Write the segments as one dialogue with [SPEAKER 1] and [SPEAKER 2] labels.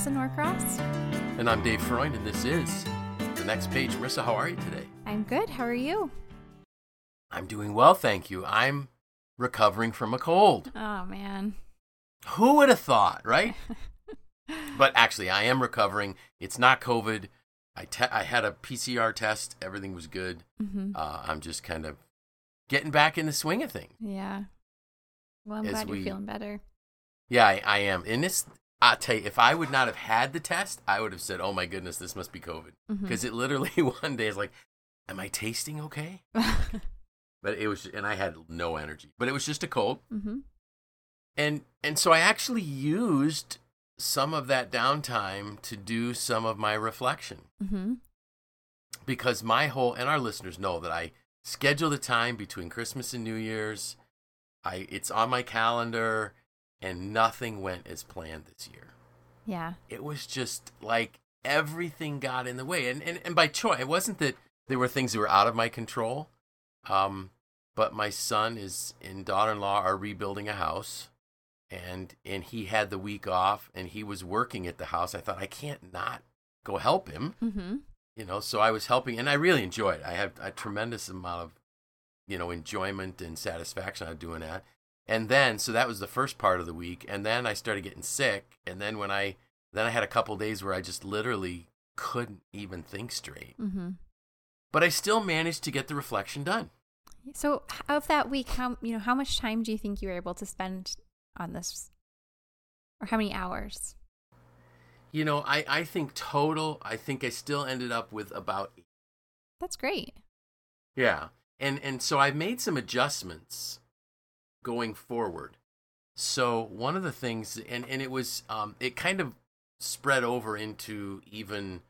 [SPEAKER 1] Marisa Norcross.
[SPEAKER 2] And I'm Dave Freund, and this is The Next Page. Marisa, how are you today?
[SPEAKER 1] I'm good. How are you?
[SPEAKER 2] I'm doing well, thank you. I'm recovering from a cold.
[SPEAKER 1] Oh, man.
[SPEAKER 2] Who would have thought, right? but actually, I am recovering. It's not COVID. I, te- I had a PCR test. Everything was good.
[SPEAKER 1] hmm
[SPEAKER 2] Uh, I'm just kind of getting back in the swing of things.
[SPEAKER 1] Yeah. Well, I'm
[SPEAKER 2] As
[SPEAKER 1] glad
[SPEAKER 2] we-
[SPEAKER 1] you're feeling better.
[SPEAKER 2] Yeah, I, I am. And this, I'll tell you, if I would not have had the test, I would have said, oh my goodness, this must be COVID. Because it literally one day is like, am I tasting okay? But it was, and I had no energy. But it was just a cold.
[SPEAKER 1] hmm
[SPEAKER 2] and and so I actually used some of that downtime to do some of my reflection
[SPEAKER 1] hmm
[SPEAKER 2] because my whole and our listeners know that I schedule the time between Christmas and New Year's. I it's on my calendar and nothing went as planned this year.
[SPEAKER 1] Yeah.
[SPEAKER 2] It was just like everything got in the way and and, and by choice. It wasn't that there were things that were out of my control. Um but my son is and daughter-in-law are rebuilding a house and and he had the week off and he was working at the house. I thought I can't not go help him,
[SPEAKER 1] hmm
[SPEAKER 2] you know. So I was helping, and I really enjoyed. it. I had a tremendous amount of, you know, enjoyment and satisfaction out of doing that. And then, so that was the first part of the week, and then I started getting sick, and then when I then I had a couple days where I just literally couldn't even think straight.
[SPEAKER 1] mm-hmm.
[SPEAKER 2] But I still managed to get the reflection done.
[SPEAKER 1] So, of that week, how you know how much time do you think you were able to spend on this, or how many hours?
[SPEAKER 2] You know, I I think total, I think I still ended up with about
[SPEAKER 1] That's great.
[SPEAKER 2] Yeah. And and so I made some adjustments going forward. So one of the things and and it was um it kind of spread over into even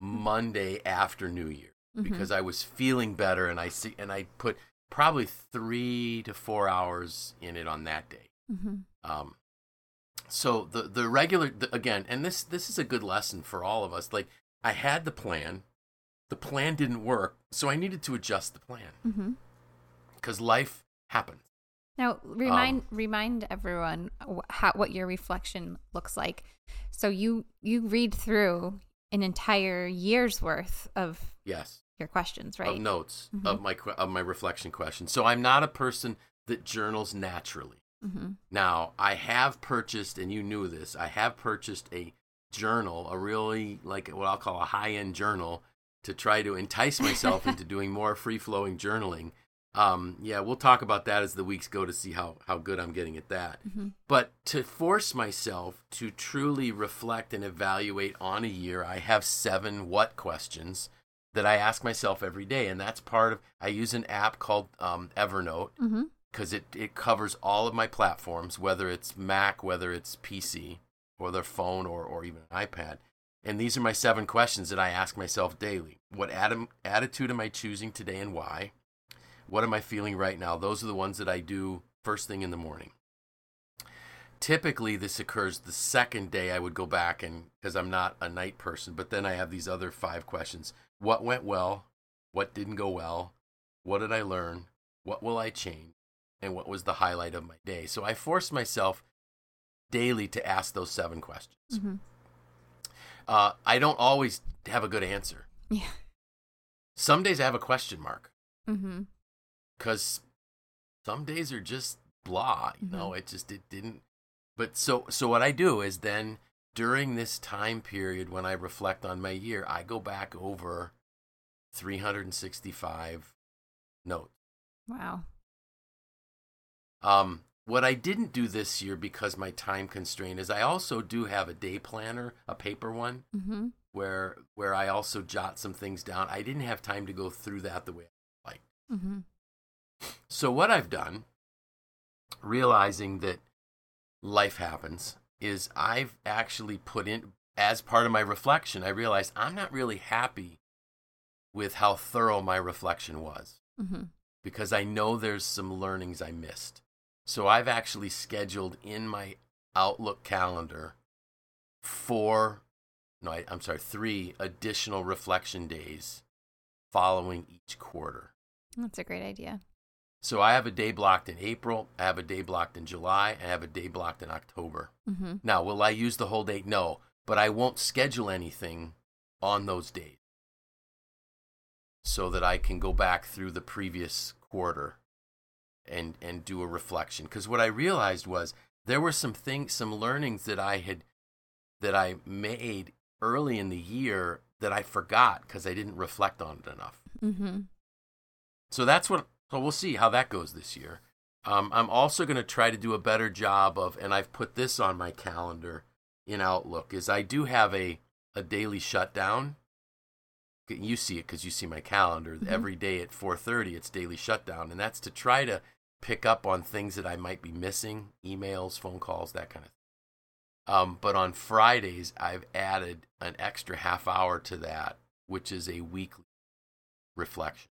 [SPEAKER 2] Monday after New Year
[SPEAKER 1] Mhm.
[SPEAKER 2] because I was feeling better and I see and I put probably 3 to 4 hours in it on that day.
[SPEAKER 1] hmm
[SPEAKER 2] Um, so the the regular the, again, and this this is a good lesson for all of us. Like I had the plan, the plan didn't work, so I needed to adjust the plan
[SPEAKER 1] hmm
[SPEAKER 2] because life happens.
[SPEAKER 1] Now, remind
[SPEAKER 2] Um,
[SPEAKER 1] remind everyone how what your reflection looks like. So you you read through an entire year's worth of
[SPEAKER 2] Yes,
[SPEAKER 1] your questions, right?
[SPEAKER 2] of notes
[SPEAKER 1] Mhm.
[SPEAKER 2] of my of my reflection questions. So I'm not a person that journals naturally.
[SPEAKER 1] hmm
[SPEAKER 2] Now I have purchased, and you knew this. I have purchased a journal, a really like what I'll call a high end journal, to try to entice myself into doing more free flowing journaling. Um, yeah, we'll talk about that as the weeks go to see how how good I'm getting at that.
[SPEAKER 1] hmm
[SPEAKER 2] But to force myself to truly reflect and evaluate on a year, I have seven what questions that I ask myself every day, and that's part of. I use an app called um, Evernote because it, it covers all of my platforms, whether it's Mac, whether it's PC, or their phone, or, or even an iPad. And these are my seven questions that I ask myself daily. What attitude am I choosing today and why? What am I feeling right now? Those are the ones that I do first thing in the morning. Typically, this occurs the second day I would go back and because I'm not a night person, but then I have these other five questions. What went well? What didn't go well? What did I learn? What will I change? and what was the highlight of my day. So I force myself daily to ask those seven questions.
[SPEAKER 1] hmm
[SPEAKER 2] Uh, I don't always have a good answer.
[SPEAKER 1] Yeah.
[SPEAKER 2] Some days I have a question mark
[SPEAKER 1] hmm
[SPEAKER 2] because some days are just blah. You know, it just it didn't. But so so what I do is then during this time period when I reflect on my year, I go back over 365 notes.
[SPEAKER 1] Wow.
[SPEAKER 2] Um, what I didn't do this year because my time constraint is I also do have a day planner, a paper one,
[SPEAKER 1] hmm
[SPEAKER 2] where where I also jot some things down. I didn't have time to go through that the way I like.
[SPEAKER 1] hmm
[SPEAKER 2] So what I've done, realizing that life happens, is I've actually put in as part of my reflection, I realized I'm not really happy with how thorough my reflection was.
[SPEAKER 1] hmm
[SPEAKER 2] because I know there's some learnings I missed. So I've actually scheduled in my Outlook calendar four, no, I, I'm sorry, three additional reflection days following each quarter.
[SPEAKER 1] That's a great idea.
[SPEAKER 2] So I have a day blocked in April, I have a day blocked in July, I have a day blocked in October.
[SPEAKER 1] hmm
[SPEAKER 2] Now, will I use the whole day? No, but I won't schedule anything on those days so that I can go back through the previous quarter and and do a reflection because what I realized was there were some things some learnings that I had that I made early in the year that I forgot because I didn't reflect on it enough.
[SPEAKER 1] Mm-hmm.
[SPEAKER 2] So that's what. So we'll see how that goes this year. Um, I'm also going to try to do a better job of, and I've put this on my calendar in Outlook, is I do have a a daily shutdown. You see it because you see my calendar
[SPEAKER 1] Mhm.
[SPEAKER 2] every day at 4:30. It's daily shutdown, and that's to try to pick up on things that I might be missing, emails, phone calls, that kind of thing. Um, but on Fridays, I've added an extra half hour to that, which is a weekly reflection.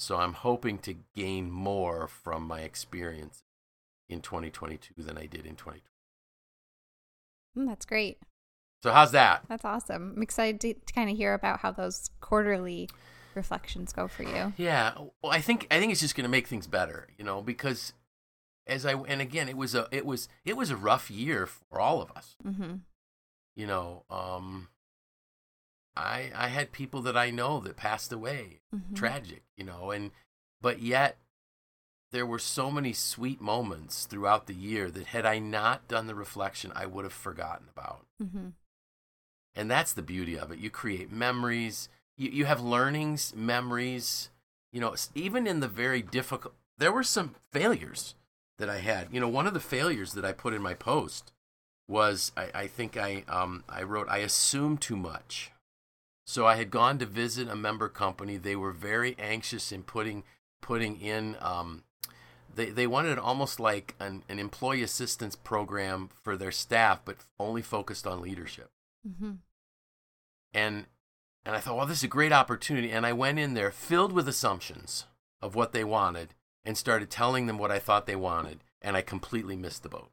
[SPEAKER 2] So I'm hoping to gain more from my experience in 2022 than I did in 2020.
[SPEAKER 1] Mm, that's great.
[SPEAKER 2] So how's that?
[SPEAKER 1] That's awesome. I'm excited to, to kind of hear about how those quarterly reflections go for you.
[SPEAKER 2] Yeah, well, I think I think it's just going to make things better, you know, because as I and again, it was a it was it was a rough year for all of us.
[SPEAKER 1] Mm-hmm.
[SPEAKER 2] You know, um, I I had people that I know that passed away,
[SPEAKER 1] Mhm.
[SPEAKER 2] tragic, you know, and but yet there were so many sweet moments throughout the year that had I not done the reflection, I would have forgotten about.
[SPEAKER 1] Mm-hmm.
[SPEAKER 2] And that's the beauty of it. You create memories, you, you have learnings, memories, you know, even in the very difficult, there were some failures that I had. You know, one of the failures that I put in my post was I, I think I, um, I wrote, I assume too much. So I had gone to visit a member company. They were very anxious in putting, putting in, um, they, they wanted almost like an, an employee assistance program for their staff, but only focused on leadership
[SPEAKER 1] Mm-hmm.
[SPEAKER 2] and and I thought, well, this is a great opportunity. And I went in there filled with assumptions of what they wanted and started telling them what I thought they wanted, and I completely missed the boat.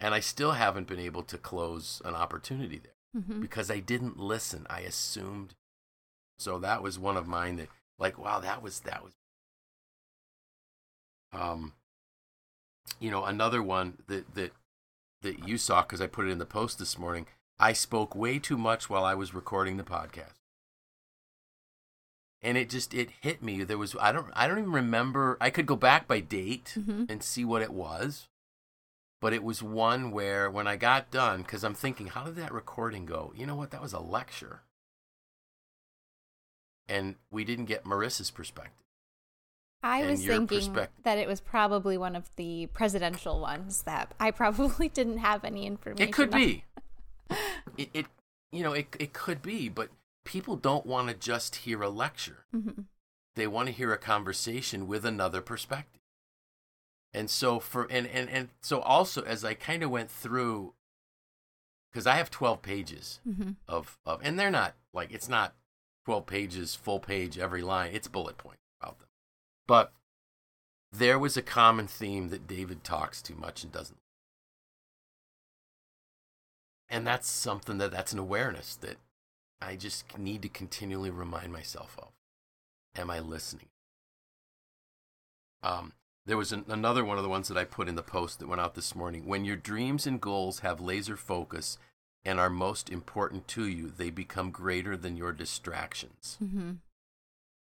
[SPEAKER 2] And I still haven't been able to close an opportunity there
[SPEAKER 1] Mm-hmm.
[SPEAKER 2] because I didn't listen. I assumed. So that was one of mine that, like, wow, that was that was. Um, you know, another one that that that you saw because I put it in the post this morning. I spoke way too much while I was recording the podcast. And it just it hit me. There was I don't I don't even remember. I could go back by date
[SPEAKER 1] Mm-hmm.
[SPEAKER 2] and see what it was. But it was one where when I got done cuz I'm thinking how did that recording go? You know what? That was a lecture. And we didn't get Marisa's perspective.
[SPEAKER 1] I
[SPEAKER 2] and
[SPEAKER 1] was thinking that it was probably one of the presidential ones that I probably didn't have any information.
[SPEAKER 2] It could
[SPEAKER 1] on.
[SPEAKER 2] be. it, it you know, it it could be, but people don't want to just hear a lecture.
[SPEAKER 1] Mhm.
[SPEAKER 2] they want to hear a conversation with another perspective and so for and and, and so also as i kind of went through because i have 12 pages
[SPEAKER 1] Mhm.
[SPEAKER 2] of of and they're not like it's not 12 pages full page every line it's bullet point about them. But there was a common theme that david talks too much and doesn't. And that's something that that's an awareness that i just need to continually remind myself of. Am i listening? Um there was an, another one of the ones that I put in the post that went out this morning. When your dreams and goals have laser focus and are most important to you, they become greater than your distractions.
[SPEAKER 1] Mhm.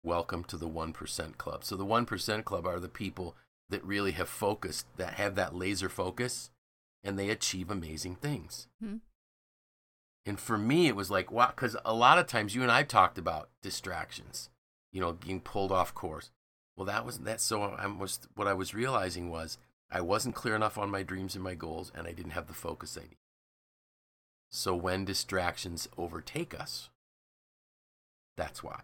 [SPEAKER 2] Welcome to the 1% Club. So, the 1% Club are the people that really have focused, that have that laser focus, and they achieve amazing things.
[SPEAKER 1] Mhm.
[SPEAKER 2] And for me, it was like, wow, because a lot of times you and I talked about distractions, you know, being pulled off course. Well, that was that. So I was what I was realizing was I wasn't clear enough on my dreams and my goals, and I didn't have the focus I need. So when distractions overtake us, that's why.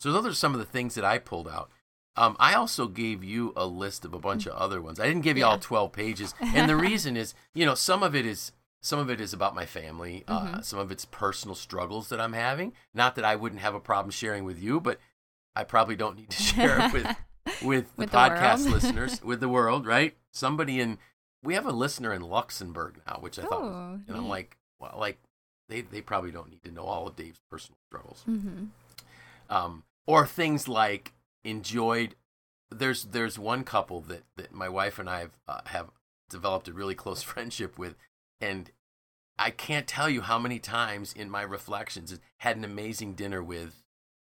[SPEAKER 2] So those are some of the things that I pulled out. Um, I also gave you a list of a bunch of other ones. I didn't give you all twelve pages, and the reason is, you know, some of it is some of it is about my family. Uh,
[SPEAKER 1] Mhm.
[SPEAKER 2] some of it's personal struggles that I'm having. Not that I wouldn't have a problem sharing with you, but I probably don't need to share it with with the
[SPEAKER 1] With
[SPEAKER 2] podcast
[SPEAKER 1] world.
[SPEAKER 2] listeners, with the world, right? Somebody in we have a listener in Luxembourg now, which I thought, was,
[SPEAKER 1] Oh,
[SPEAKER 2] and I'm like, well, like they they probably don't need to know all of Dave's personal struggles,
[SPEAKER 1] Mhm.
[SPEAKER 2] um, or things like enjoyed. There's there's one couple that that my wife and I have uh, have developed a really close friendship with, and I can't tell you how many times in my reflections had an amazing dinner with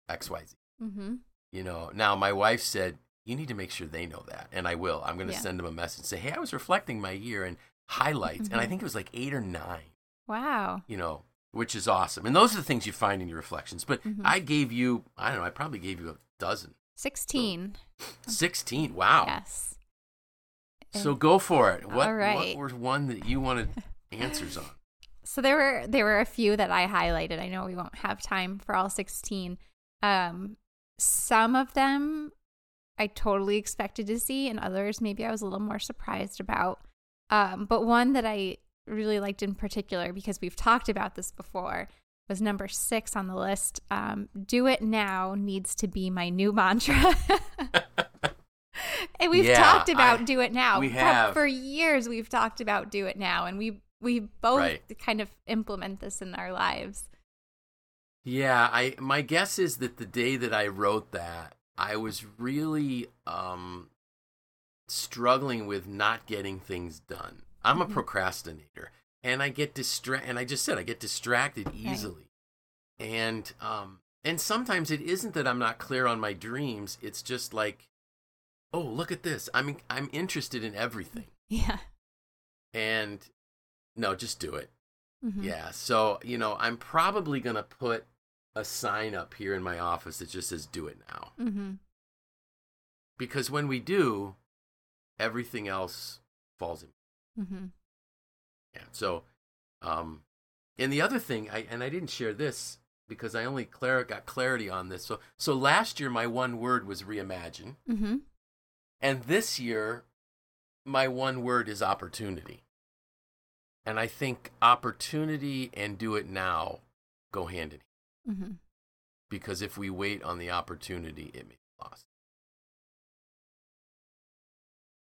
[SPEAKER 2] XYZ.
[SPEAKER 1] Mm-hmm.
[SPEAKER 2] You know, now my wife said, you need to make sure they know that. And I will. I'm going to
[SPEAKER 1] Yeah.
[SPEAKER 2] send them a message say, hey, I was reflecting my year and highlights. And I
[SPEAKER 1] Mhm.
[SPEAKER 2] think it was like eight or nine,
[SPEAKER 1] Wow.
[SPEAKER 2] you know, which is awesome. And those are the things you find in your reflections. But
[SPEAKER 1] Mhm.
[SPEAKER 2] I gave you, I don't know, I probably gave you a dozen.
[SPEAKER 1] 16.
[SPEAKER 2] 16. Wow.
[SPEAKER 1] Yes.
[SPEAKER 2] So go for it. What,
[SPEAKER 1] All right.
[SPEAKER 2] what was one that you wanted answers on?
[SPEAKER 1] So there were there were a few that I highlighted. I know we won't have time for all 16. Um some of them I totally expected to see and others maybe I was a little more surprised about. Um but one that I really liked in particular because we've talked about this before was number 6 on the list. Um do it now needs to be my new mantra. and we've
[SPEAKER 2] Yeah,
[SPEAKER 1] talked about
[SPEAKER 2] I-
[SPEAKER 1] do it now.
[SPEAKER 2] we
[SPEAKER 1] For-
[SPEAKER 2] have.
[SPEAKER 1] for years we've talked about do it now and we we both
[SPEAKER 2] Right.
[SPEAKER 1] kind of implement this in our lives.
[SPEAKER 2] Yeah, I my guess is that the day that I wrote that, I was really um struggling with not getting things done. I'm a
[SPEAKER 1] Mhm.
[SPEAKER 2] procrastinator and I get distra- and I just said I get distracted easily. And um and sometimes it isn't that I'm not clear on my dreams, it's just like oh, look at this. I'm I'm interested in everything.
[SPEAKER 1] Yeah.
[SPEAKER 2] And no, just do it.
[SPEAKER 1] Mhm.
[SPEAKER 2] Yeah. So, you know, I'm probably going to put a sign up here in my office that just says do it now.
[SPEAKER 1] Mhm.
[SPEAKER 2] Because when we do, everything else falls in.
[SPEAKER 1] Mm-hmm.
[SPEAKER 2] Yeah. So, um, and the other thing, I, and I didn't share this because I only clar- got clarity on this. So, so last year, my one word was reimagine.
[SPEAKER 1] mm-hmm.
[SPEAKER 2] And this year, my one word is opportunity. And I think opportunity and do it now go hand in hand.
[SPEAKER 1] Mhm.
[SPEAKER 2] because if we wait on the opportunity, it may be lost.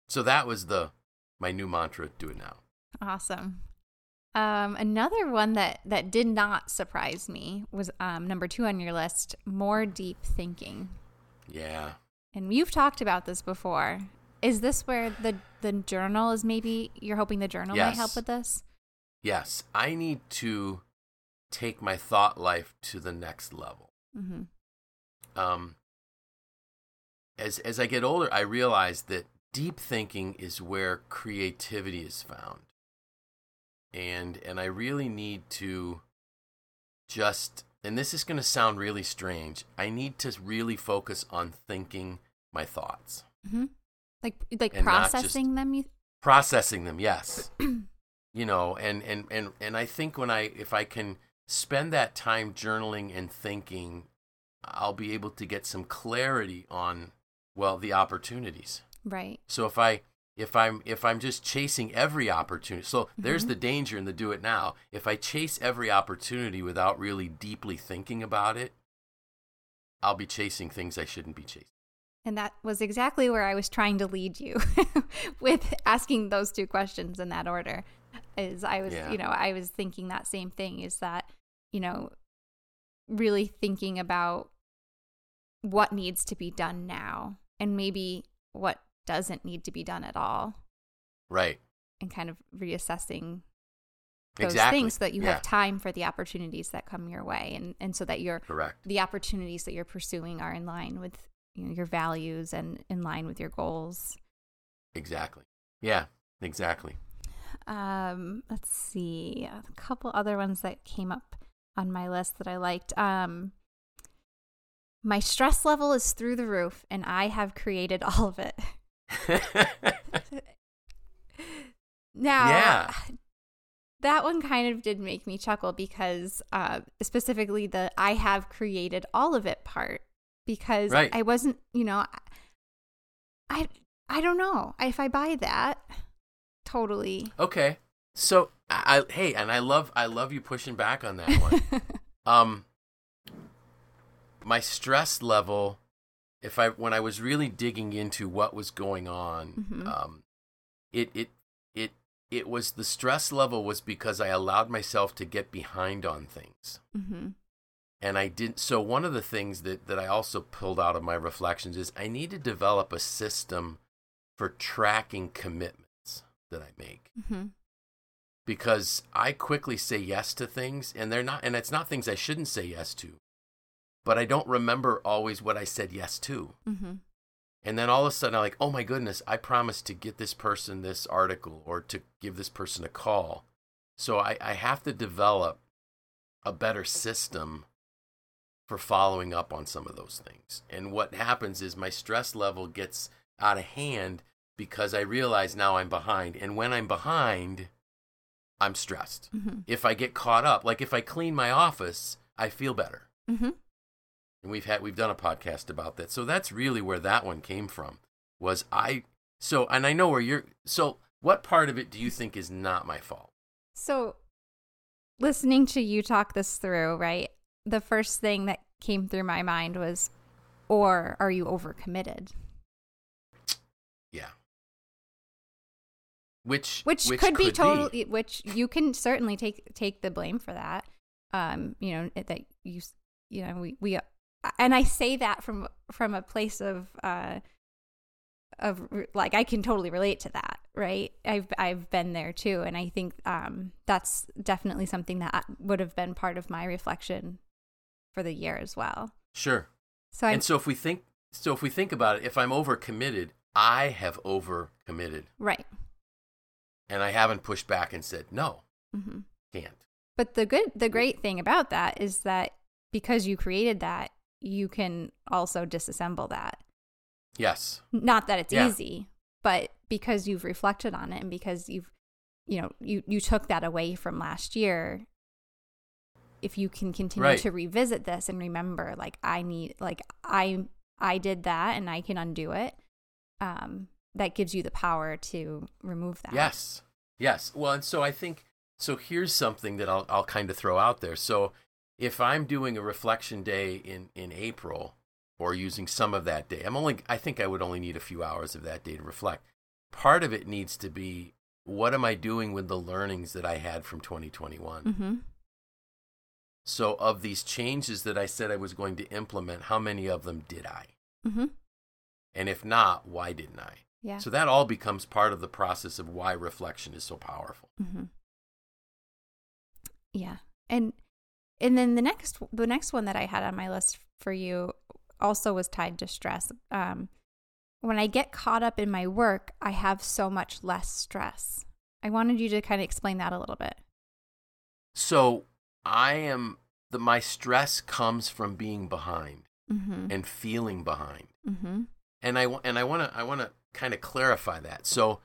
[SPEAKER 2] So that was the my new mantra: do it now.
[SPEAKER 1] Awesome. Um, another one that that did not surprise me was um, number two on your list: more deep thinking.
[SPEAKER 2] Yeah,
[SPEAKER 1] And you've talked about this before. Is this where the the journal is? Maybe you're hoping the journal might help with this.
[SPEAKER 2] yes, I need to take my thought life to the next level.
[SPEAKER 1] Mm-hmm.
[SPEAKER 2] Um, as as I get older, I realize that deep thinking is where creativity is found, and and I really need to just and this is going to sound really strange. I need to really focus on thinking my thoughts,
[SPEAKER 1] Mm-hmm. Like like
[SPEAKER 2] And
[SPEAKER 1] processing them. You.
[SPEAKER 2] processing them. Yes, you know, and and and and I think when I if I can spend that time journaling and thinking, I'll be able to get some clarity on well the opportunities.
[SPEAKER 1] Right.
[SPEAKER 2] So if I if I'm if I'm just chasing every opportunity, so there's
[SPEAKER 1] Mhm.
[SPEAKER 2] the danger in the do it now. If I chase every opportunity without really deeply thinking about it, I'll be chasing things I shouldn't be chasing.
[SPEAKER 1] And that was exactly where I was trying to lead you with asking those two questions in that order. Is I was,
[SPEAKER 2] Yeah.
[SPEAKER 1] you know, I was thinking that same thing is that, you know, really thinking about what needs to be done now and maybe what doesn't need to be done at all
[SPEAKER 2] Right.
[SPEAKER 1] and kind of reassessing those
[SPEAKER 2] exactly.
[SPEAKER 1] things so that you
[SPEAKER 2] Yeah.
[SPEAKER 1] have time for the opportunities that come your way and, and so that you're
[SPEAKER 2] Correct.
[SPEAKER 1] the opportunities that you're pursuing are in line with you know, your values and in line with your goals.
[SPEAKER 2] Exactly. Yeah. Exactly.
[SPEAKER 1] Um, let's see, a couple other ones that came up on my list that I liked. Um, my stress level is through the roof, and I have created all of it. Now,
[SPEAKER 2] Yeah.
[SPEAKER 1] that one kind of did make me chuckle because, uh, specifically the "I have created all of it" part, because
[SPEAKER 2] Right.
[SPEAKER 1] I wasn't, you know, I, I don't know if I buy that totally.
[SPEAKER 2] okay. So I, I hey, and I love I love you pushing back on that one. um my stress level if i when i was really digging into what was going on
[SPEAKER 1] Mhm.
[SPEAKER 2] um it it it it was the stress level was because i allowed myself to get behind on things
[SPEAKER 1] hmm
[SPEAKER 2] and i didn't so one of the things that that i also pulled out of my reflections is i need to develop a system for tracking commitments that I make
[SPEAKER 1] Mm-hmm.
[SPEAKER 2] Because I quickly say yes to things and they're not and it's not things I shouldn't say yes to. But I don't remember always what I said yes to.
[SPEAKER 1] Mm-hmm.
[SPEAKER 2] And then all of a sudden I'm like, "Oh my goodness, I promised to get this person this article or to give this person a call." So I, I have to develop a better system for following up on some of those things. And what happens is my stress level gets out of hand because I realize now I'm behind. And when I'm behind, I'm stressed.
[SPEAKER 1] Mm-hmm.
[SPEAKER 2] If I get caught up, like if I clean my office, I feel better.
[SPEAKER 1] Mm-hmm.
[SPEAKER 2] And we've had we've done a podcast about that. So that's really where that one came from. Was I so and I know where you're so what part of it do you think is not my fault?
[SPEAKER 1] So, listening to you talk this through, right? The first thing that came through my mind was, or are you overcommitted?
[SPEAKER 2] Yeah. Which
[SPEAKER 1] Which, could, be totally, which you can certainly take take the blame for that. Um, you know that you, you know, we we, and I say that from from a place of uh of like I can totally relate to that, right? I've I've been there too, and I think um that's definitely something that would have been part of my reflection for the year as well.
[SPEAKER 2] Sure.
[SPEAKER 1] So
[SPEAKER 2] and so if we think so if we think about it, if I'm overcommitted, I have overcommitted
[SPEAKER 1] right.
[SPEAKER 2] And I haven't pushed back and said no,
[SPEAKER 1] hmm
[SPEAKER 2] can't.
[SPEAKER 1] But the good, the great thing about that is that because you created that, you can also disassemble that.
[SPEAKER 2] Yes.
[SPEAKER 1] Not that it's
[SPEAKER 2] Yeah.
[SPEAKER 1] easy, but because you've reflected on it and because you've, you know, you you took that away from last year. If you can continue
[SPEAKER 2] Right.
[SPEAKER 1] to revisit this and remember, like I need, like I I did that and I can undo it. Um, that gives you the power to remove that.
[SPEAKER 2] Yes. Yes. Well, and so I think so here's something that I'll I'll kind of throw out there. So if I'm doing a reflection day in in April or using some of that day, I'm only I think I would only need a few hours of that day to reflect. Part of it needs to be what am I doing with the learnings that I had from 2021?
[SPEAKER 1] Mm-hmm.
[SPEAKER 2] So of these changes that I said I was going to implement, how many of them did I?
[SPEAKER 1] Mm-hmm.
[SPEAKER 2] And if not, why didn't I?
[SPEAKER 1] Yeah.
[SPEAKER 2] So that all becomes part of the process of why reflection is so powerful.
[SPEAKER 1] Mm-hmm. Yeah, and and then the next the next one that I had on my list for you also was tied to stress. Um, when I get caught up in my work, I have so much less stress. I wanted you to kind of explain that a little bit.
[SPEAKER 2] So I am the my stress comes from being behind
[SPEAKER 1] Mm-hmm.
[SPEAKER 2] and feeling behind.
[SPEAKER 1] Mm-hmm.
[SPEAKER 2] And I and I want to I want to kind of clarify that. So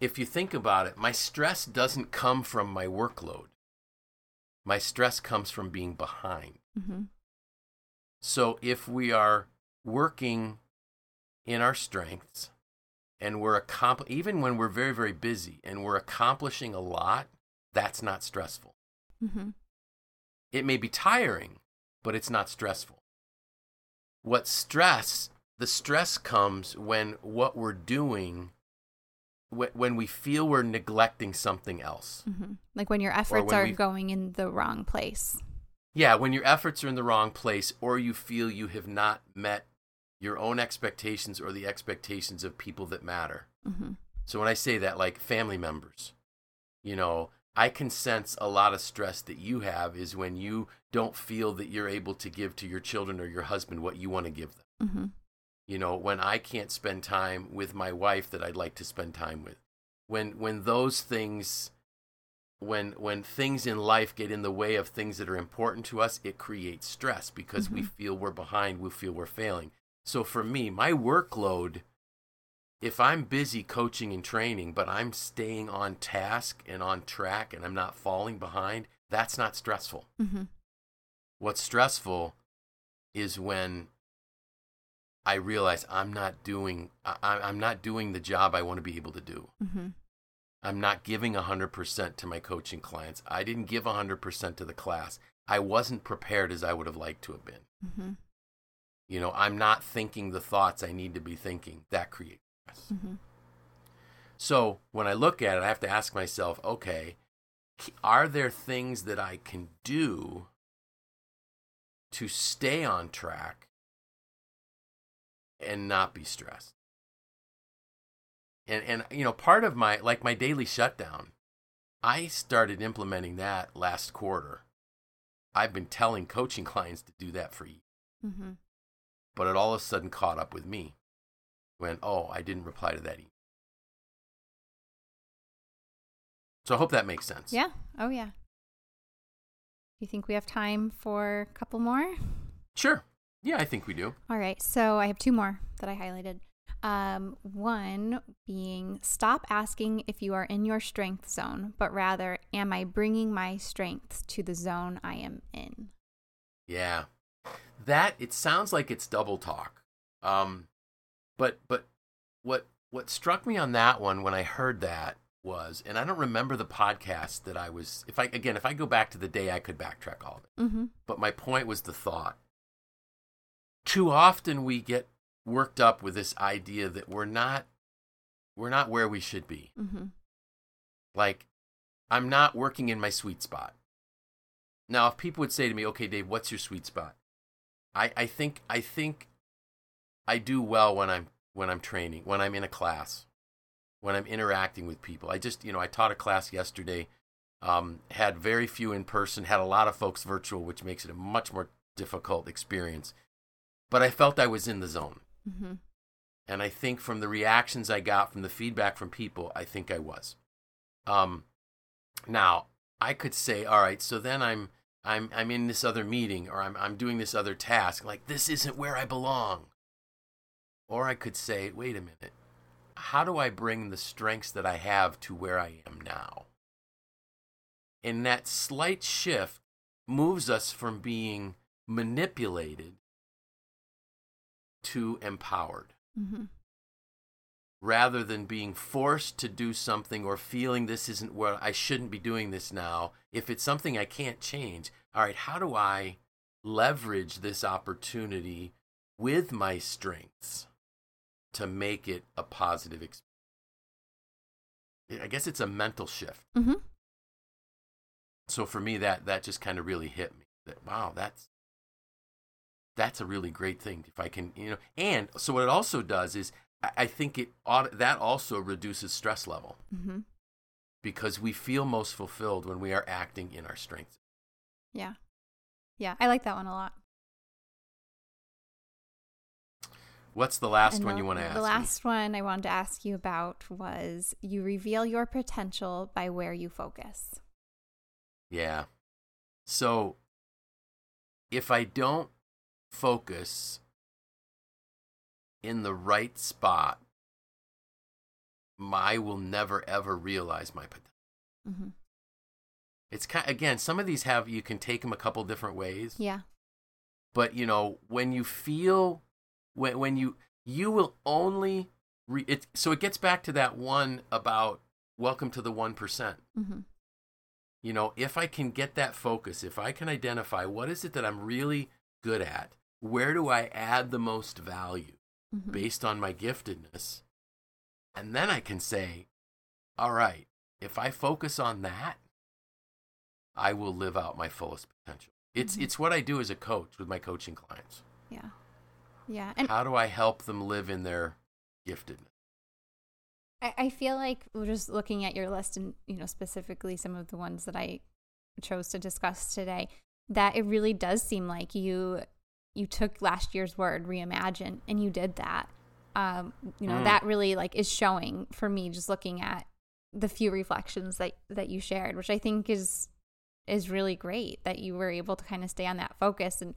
[SPEAKER 2] if you think about it, my stress doesn't come from my workload. My stress comes from being behind.
[SPEAKER 1] Mm-hmm.
[SPEAKER 2] So if we are working in our strengths and we're accompli- even when we're very very busy and we're accomplishing a lot, that's not stressful.
[SPEAKER 1] Mm-hmm.
[SPEAKER 2] It may be tiring, but it's not stressful. What stress, the stress comes when what we're doing, wh- when we feel we're neglecting something else.
[SPEAKER 1] Mm-hmm. Like when your efforts
[SPEAKER 2] when
[SPEAKER 1] are going in the wrong place.
[SPEAKER 2] Yeah, when your efforts are in the wrong place or you feel you have not met your own expectations or the expectations of people that matter.
[SPEAKER 1] Mm-hmm.
[SPEAKER 2] So when I say that, like family members, you know, I can sense a lot of stress that you have is when you don't feel that you're able to give to your children or your husband what you want to give them.
[SPEAKER 1] Mm-hmm.
[SPEAKER 2] You know, when I can't spend time with my wife that I'd like to spend time with. When when those things when when things in life get in the way of things that are important to us, it creates stress because we
[SPEAKER 1] Mhm.
[SPEAKER 2] feel we're behind, we feel we're failing. So for me, my workload if I'm busy coaching and training, but I'm staying on task and on track and I'm not falling behind, that's not stressful.
[SPEAKER 1] Mm-hmm.
[SPEAKER 2] What's stressful is when I realize I'm not doing I, I'm not doing the job I want to be able to do.
[SPEAKER 1] Mm-hmm.
[SPEAKER 2] I'm not giving 100% to my coaching clients. I didn't give 100% to the class. I wasn't prepared as I would have liked to have been.
[SPEAKER 1] Mm-hmm.
[SPEAKER 2] You know, I'm not thinking the thoughts I need to be thinking. That creates stress.
[SPEAKER 1] Mm-hmm.
[SPEAKER 2] So when I look at it, I have to ask myself, okay, are there things that I can do to stay on track and not be stressed? And and you know, part of my like my daily shutdown, I started implementing that last quarter. I've been telling coaching clients to do that for years.
[SPEAKER 1] Mm-hmm.
[SPEAKER 2] But it all of a sudden caught up with me when, oh, I didn't reply to that email. So I hope that makes sense.
[SPEAKER 1] Yeah. Oh, yeah. Do you think we have time for a couple more?
[SPEAKER 2] Sure. Yeah, I think we do.
[SPEAKER 1] All right. So I have two more that I highlighted. Um, one being stop asking if you are in your strength zone, but rather, am I bringing my strengths to the zone I am in?
[SPEAKER 2] Yeah. That it sounds like it's double talk. Um but but what what struck me on that one when I heard that was and I don't remember the podcast that I was if I again if I go back to the day I could backtrack all of it.
[SPEAKER 1] Mm-hmm.
[SPEAKER 2] But my point was the thought. Too often we get worked up with this idea that we're not we're not where we should be.
[SPEAKER 1] Mm-hmm.
[SPEAKER 2] Like I'm not working in my sweet spot. Now, if people would say to me, "Okay, Dave, what's your sweet spot?" I, I think I think I do well when I'm when I'm training, when I'm in a class, when I'm interacting with people. I just you know I taught a class yesterday, um, had very few in person, had a lot of folks virtual, which makes it a much more difficult experience. But I felt I was in the zone,
[SPEAKER 1] Mm-hmm.
[SPEAKER 2] and I think from the reactions I got from the feedback from people, I think I was. Um, now I could say, all right, so then I'm I'm I'm in this other meeting or I'm I'm doing this other task. Like this isn't where I belong. Or I could say, wait a minute. How do I bring the strengths that I have to where I am now? And that slight shift moves us from being manipulated to empowered
[SPEAKER 1] Mm-hmm.
[SPEAKER 2] rather than being forced to do something or feeling this isn't where I shouldn't be doing this now, if it's something I can't change, all right, how do I leverage this opportunity with my strengths to make it a positive experience? I guess it's a mental shift.
[SPEAKER 1] Mm-hmm.
[SPEAKER 2] So for me, that that just kind of really hit me. That wow, that's that's a really great thing if I can, you know. And so what it also does is I, think it ought, that also reduces stress level
[SPEAKER 1] Mm-hmm.
[SPEAKER 2] because we feel most fulfilled when we are acting in our strengths.
[SPEAKER 1] Yeah. Yeah. I like that one a lot.
[SPEAKER 2] What's the last
[SPEAKER 1] And
[SPEAKER 2] one
[SPEAKER 1] the-
[SPEAKER 2] you want to ask?
[SPEAKER 1] The
[SPEAKER 2] me?
[SPEAKER 1] last one I wanted to ask you about was you reveal your potential by where you focus.
[SPEAKER 2] Yeah. So if I don't focus in the right spot, I will never ever realize my potential.
[SPEAKER 1] Mm-hmm.
[SPEAKER 2] It's kind again, some of these have you can take them a couple different ways.
[SPEAKER 1] Yeah.
[SPEAKER 2] But you know, when you feel when when you you will only re, it so it gets back to that one about welcome to the 1%.
[SPEAKER 1] Mm-hmm.
[SPEAKER 2] you know, if I can get that focus, if I can identify what is it that I'm really good at, where do I add the most value
[SPEAKER 1] Mm-hmm.
[SPEAKER 2] based on my giftedness, and then I can say, all right, if I focus on that, I will live out my fullest potential. It's
[SPEAKER 1] Mhm.
[SPEAKER 2] it's what I do as a coach with my coaching clients.
[SPEAKER 1] Yeah. Yeah. And
[SPEAKER 2] How do I help them live in their giftedness?
[SPEAKER 1] I, I feel like we're just looking at your list and, you know, specifically some of the ones that I chose to discuss today, that it really does seem like you you took last year's word, reimagine, and you did that. Um, you know,
[SPEAKER 2] Mm.
[SPEAKER 1] that really like is showing for me just looking at the few reflections that that you shared, which I think is is really great that you were able to kind of stay on that focus and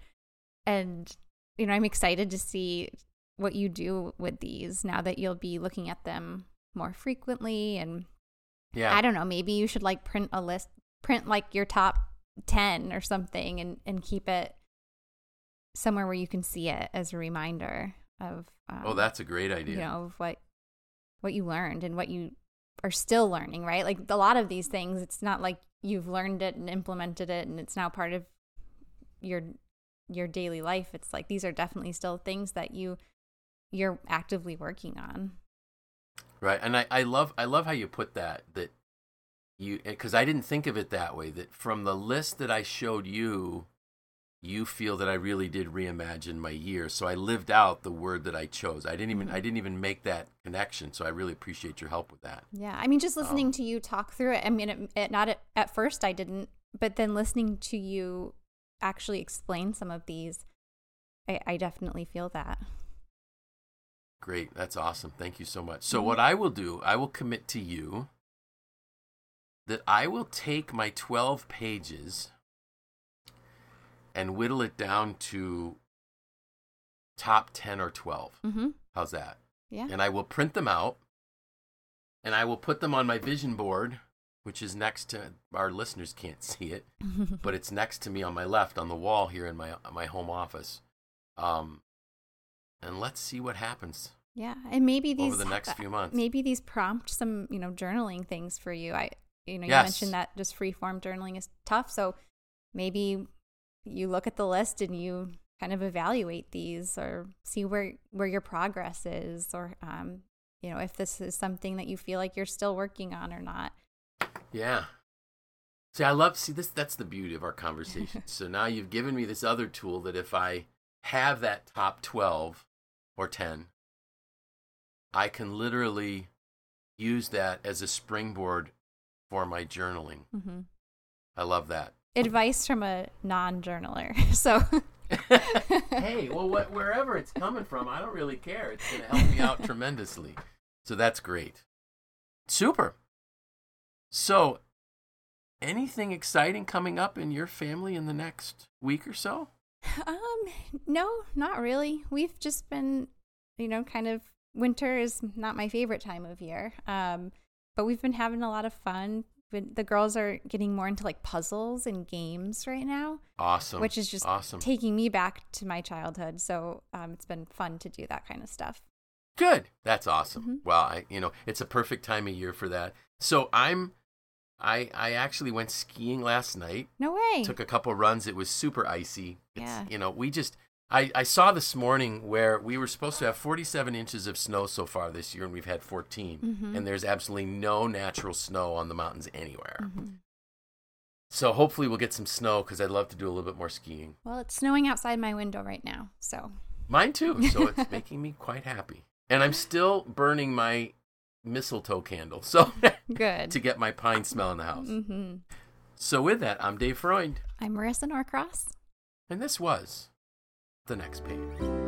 [SPEAKER 1] and you know, I'm excited to see what you do with these now that you'll be looking at them more frequently and
[SPEAKER 2] Yeah.
[SPEAKER 1] I don't know, maybe you should like print a list, print like your top 10 or something and and keep it somewhere where you can see it as a reminder of um,
[SPEAKER 2] oh, that's a great idea.
[SPEAKER 1] you know of what what you learned and what you are still learning, right? Like a lot of these things, it's not like you've learned it and implemented it and it's now part of your your daily life. It's like these are definitely still things that you you're actively working on.
[SPEAKER 2] Right. And I, I love I love how you put that that you because I didn't think of it that way that from the list that I showed you you feel that I really did reimagine my year. So I lived out the word that I chose. I didn't even mm-hmm. I didn't even make that connection. So I really appreciate your help with that.
[SPEAKER 1] Yeah, I mean, just listening um, to you talk through it. I mean, it, it, not at, at first I didn't, but then listening to you actually explain some of these, I, I definitely feel that.
[SPEAKER 2] Great. That's awesome. Thank you so much. So, mm-hmm. what I will do, I will commit to you that I will take my 12 pages and whittle it down to top 10 or 12.
[SPEAKER 1] Mm-hmm.
[SPEAKER 2] How's that?
[SPEAKER 1] Yeah.
[SPEAKER 2] And I will print them out and I will put them on my vision board, which is next to our listeners can't see it, but it's next to me on my left on the wall here in my my home office. Um, and let's see what happens
[SPEAKER 1] yeah, and maybe these
[SPEAKER 2] over the next few months.
[SPEAKER 1] maybe these prompt some you know journaling things for you. I you know you
[SPEAKER 2] Yes.
[SPEAKER 1] mentioned that just free form journaling is tough, so maybe you look at the list and you kind of evaluate these or see where where your progress is or um you know if this is something that you feel like you're still working on or not.
[SPEAKER 2] Yeah. See, I love see this that's the beauty of our conversation. so now you've given me this other tool that if I have that top 12 or 10, I can literally use that as a springboard for my journaling.
[SPEAKER 1] hmm
[SPEAKER 2] I love that.
[SPEAKER 1] Advice from a non-journaler. So
[SPEAKER 2] hey, well, what, wherever it's coming from, I don't really care. It's going to help me out tremendously. So that's great. Super. So, anything exciting coming up in your family in the next week or so?
[SPEAKER 1] Um, no, not really. We've just been, you know, kind of winter is not my favorite time of year. Um, but we've been having a lot of fun. The girls are getting more into like puzzles and games right now,
[SPEAKER 2] Awesome.
[SPEAKER 1] which is just
[SPEAKER 2] awesome.
[SPEAKER 1] taking me back to my childhood. So um, it's been fun to do that kind of stuff.
[SPEAKER 2] Good. That's awesome.
[SPEAKER 1] Mhm.
[SPEAKER 2] Well, I you know, it's a perfect time of year for that. So, I'm I I actually went skiing last night.
[SPEAKER 1] No way.
[SPEAKER 2] took a couple runs. It was super icy. It's,
[SPEAKER 1] Yeah.
[SPEAKER 2] You know, we just, I, I saw this morning where we were supposed to have 47 inches of snow so far this year, and we've had 14.
[SPEAKER 1] Mhm.
[SPEAKER 2] And there's absolutely no natural snow on the mountains anywhere.
[SPEAKER 1] Mhm.
[SPEAKER 2] So hopefully we'll get some snow because I'd love to do a little bit more skiing.
[SPEAKER 1] Well, it's snowing outside my window right now. So
[SPEAKER 2] Mine too. So it's making me quite happy. And I'm still burning my mistletoe candle. So
[SPEAKER 1] good.
[SPEAKER 2] to get my pine smell in the house.
[SPEAKER 1] hmm
[SPEAKER 2] So with that, I'm Dave Freund.
[SPEAKER 1] I'm Marisa Norcross.
[SPEAKER 2] And this was The Next Page.